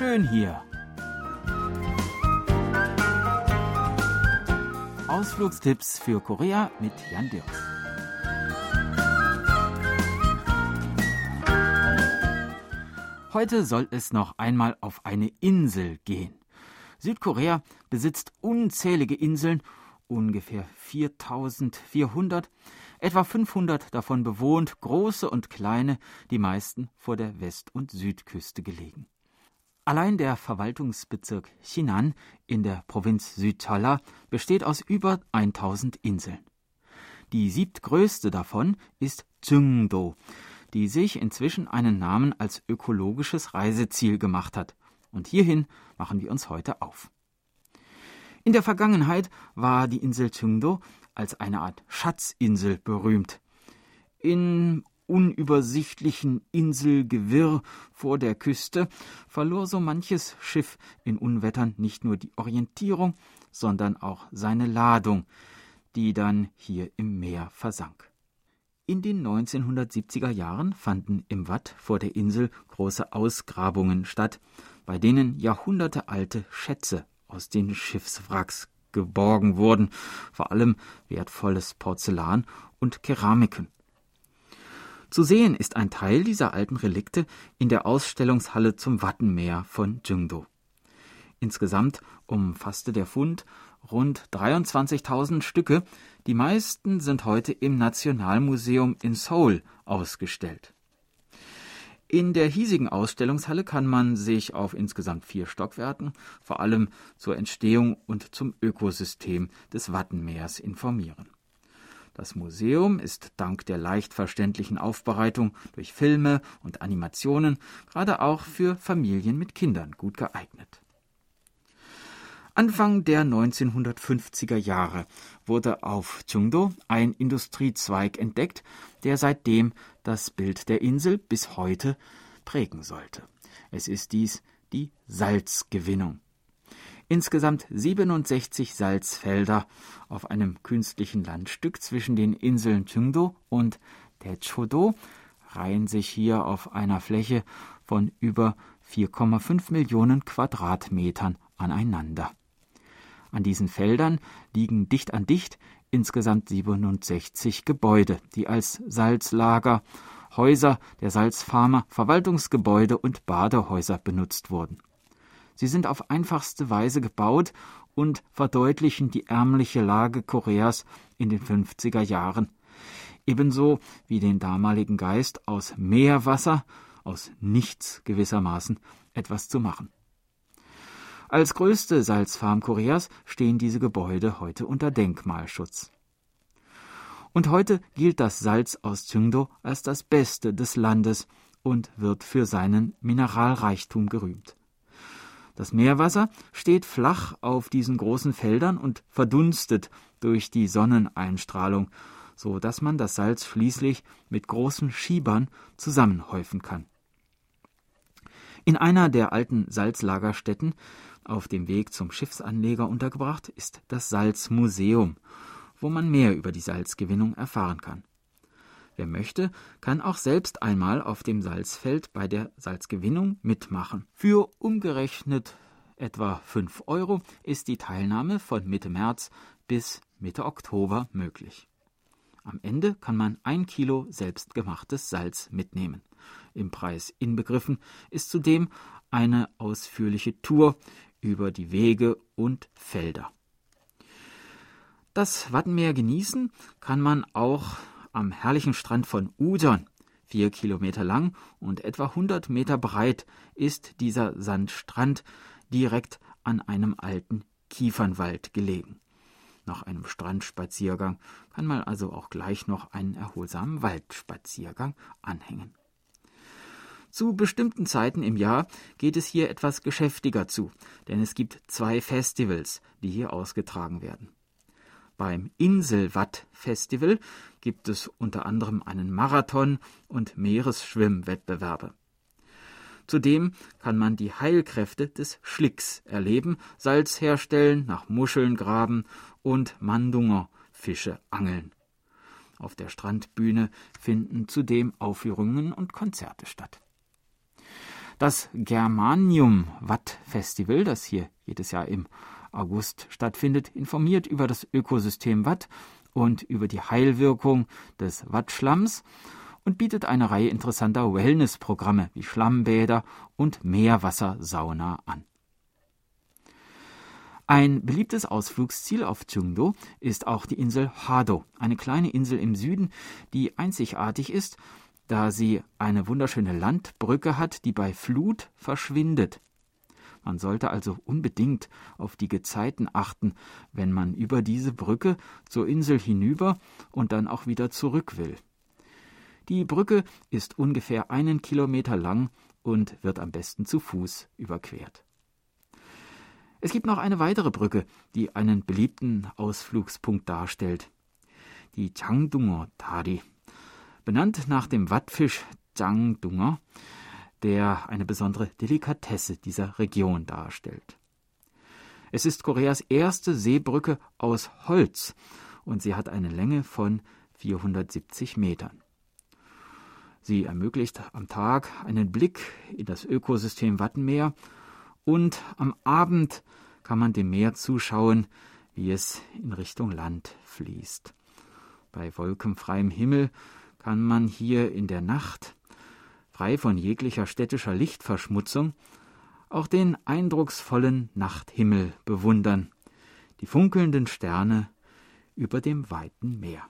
schön hier. Ausflugstipps für Korea mit Jan Dirks. Heute soll es noch einmal auf eine Insel gehen. Südkorea besitzt unzählige Inseln, ungefähr 4400, etwa 500 davon bewohnt, große und kleine, die meisten vor der West- und Südküste gelegen. Allein der Verwaltungsbezirk Chinan in der Provinz Südcholla besteht aus über 1000 Inseln. Die siebtgrößte davon ist Zhengdo, die sich inzwischen einen Namen als ökologisches Reiseziel gemacht hat. Und hierhin machen wir uns heute auf. In der Vergangenheit war die Insel Chungdo als eine Art Schatzinsel berühmt. In unübersichtlichen Inselgewirr vor der Küste verlor so manches Schiff in Unwettern nicht nur die Orientierung, sondern auch seine Ladung, die dann hier im Meer versank. In den 1970er Jahren fanden im Watt vor der Insel große Ausgrabungen statt, bei denen jahrhundertealte Schätze aus den Schiffswracks geborgen wurden, vor allem wertvolles Porzellan und Keramiken. Zu sehen ist ein Teil dieser alten Relikte in der Ausstellungshalle zum Wattenmeer von Jungdo. Insgesamt umfasste der Fund rund 23.000 Stücke, die meisten sind heute im Nationalmuseum in Seoul ausgestellt. In der hiesigen Ausstellungshalle kann man sich auf insgesamt vier Stockwerken vor allem zur Entstehung und zum Ökosystem des Wattenmeers informieren. Das Museum ist dank der leicht verständlichen Aufbereitung durch Filme und Animationen gerade auch für Familien mit Kindern gut geeignet. Anfang der 1950er Jahre wurde auf Chungdo ein Industriezweig entdeckt, der seitdem das Bild der Insel bis heute prägen sollte. Es ist dies die Salzgewinnung. Insgesamt 67 Salzfelder auf einem künstlichen Landstück zwischen den Inseln Chungdo und Techodo reihen sich hier auf einer Fläche von über 4,5 Millionen Quadratmetern aneinander. An diesen Feldern liegen dicht an dicht insgesamt 67 Gebäude, die als Salzlager, Häuser der Salzfarmer, Verwaltungsgebäude und Badehäuser benutzt wurden. Sie sind auf einfachste Weise gebaut und verdeutlichen die ärmliche Lage Koreas in den 50er Jahren, ebenso wie den damaligen Geist, aus Meerwasser, aus nichts gewissermaßen etwas zu machen. Als größte Salzfarm Koreas stehen diese Gebäude heute unter Denkmalschutz. Und heute gilt das Salz aus Chungdo als das Beste des Landes und wird für seinen Mineralreichtum gerühmt. Das Meerwasser steht flach auf diesen großen Feldern und verdunstet durch die Sonneneinstrahlung, so dass man das Salz schließlich mit großen Schiebern zusammenhäufen kann. In einer der alten Salzlagerstätten auf dem Weg zum Schiffsanleger untergebracht ist das Salzmuseum, wo man mehr über die Salzgewinnung erfahren kann. Wer möchte, kann auch selbst einmal auf dem Salzfeld bei der Salzgewinnung mitmachen. Für umgerechnet etwa 5 Euro ist die Teilnahme von Mitte März bis Mitte Oktober möglich. Am Ende kann man ein Kilo selbstgemachtes Salz mitnehmen. Im Preis inbegriffen ist zudem eine ausführliche Tour über die Wege und Felder. Das Wattenmeer genießen kann man auch am herrlichen Strand von Udon. Vier Kilometer lang und etwa 100 Meter breit ist dieser Sandstrand direkt an einem alten Kiefernwald gelegen. Nach einem Strandspaziergang kann man also auch gleich noch einen erholsamen Waldspaziergang anhängen. Zu bestimmten Zeiten im Jahr geht es hier etwas geschäftiger zu, denn es gibt zwei Festivals, die hier ausgetragen werden. Beim Inselwatt-Festival gibt es unter anderem einen Marathon und Meeresschwimmwettbewerbe. Zudem kann man die Heilkräfte des Schlicks erleben, Salz herstellen, nach Muscheln graben und Mandunger Fische angeln. Auf der Strandbühne finden zudem Aufführungen und Konzerte statt. Das Germanium Watt Festival, das hier jedes Jahr im August stattfindet, informiert über das Ökosystem Watt und über die Heilwirkung des Wattschlamms und bietet eine Reihe interessanter Wellnessprogramme wie Schlammbäder und Meerwassersauna an. Ein beliebtes Ausflugsziel auf Chungdo ist auch die Insel Hado, eine kleine Insel im Süden, die einzigartig ist, da sie eine wunderschöne Landbrücke hat, die bei Flut verschwindet. Man sollte also unbedingt auf die Gezeiten achten, wenn man über diese Brücke zur Insel hinüber und dann auch wieder zurück will. Die Brücke ist ungefähr einen Kilometer lang und wird am besten zu Fuß überquert. Es gibt noch eine weitere Brücke, die einen beliebten Ausflugspunkt darstellt. Die Changdunger Tari, benannt nach dem Wattfisch Changdunger, der eine besondere Delikatesse dieser Region darstellt. Es ist Koreas erste Seebrücke aus Holz und sie hat eine Länge von 470 Metern. Sie ermöglicht am Tag einen Blick in das Ökosystem Wattenmeer und am Abend kann man dem Meer zuschauen, wie es in Richtung Land fließt. Bei wolkenfreiem Himmel kann man hier in der Nacht frei von jeglicher städtischer Lichtverschmutzung, auch den eindrucksvollen Nachthimmel bewundern, die funkelnden Sterne über dem weiten Meer.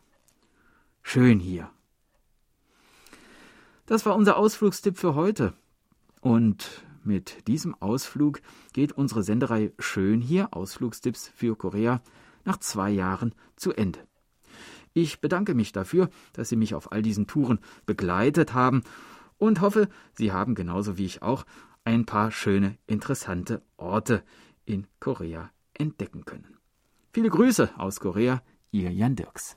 Schön hier. Das war unser Ausflugstipp für heute. Und mit diesem Ausflug geht unsere Senderei Schön hier, Ausflugstipps für Korea, nach zwei Jahren zu Ende. Ich bedanke mich dafür, dass Sie mich auf all diesen Touren begleitet haben und hoffe, Sie haben genauso wie ich auch ein paar schöne, interessante Orte in Korea entdecken können. Viele Grüße aus Korea, Ihr Jan Dirks.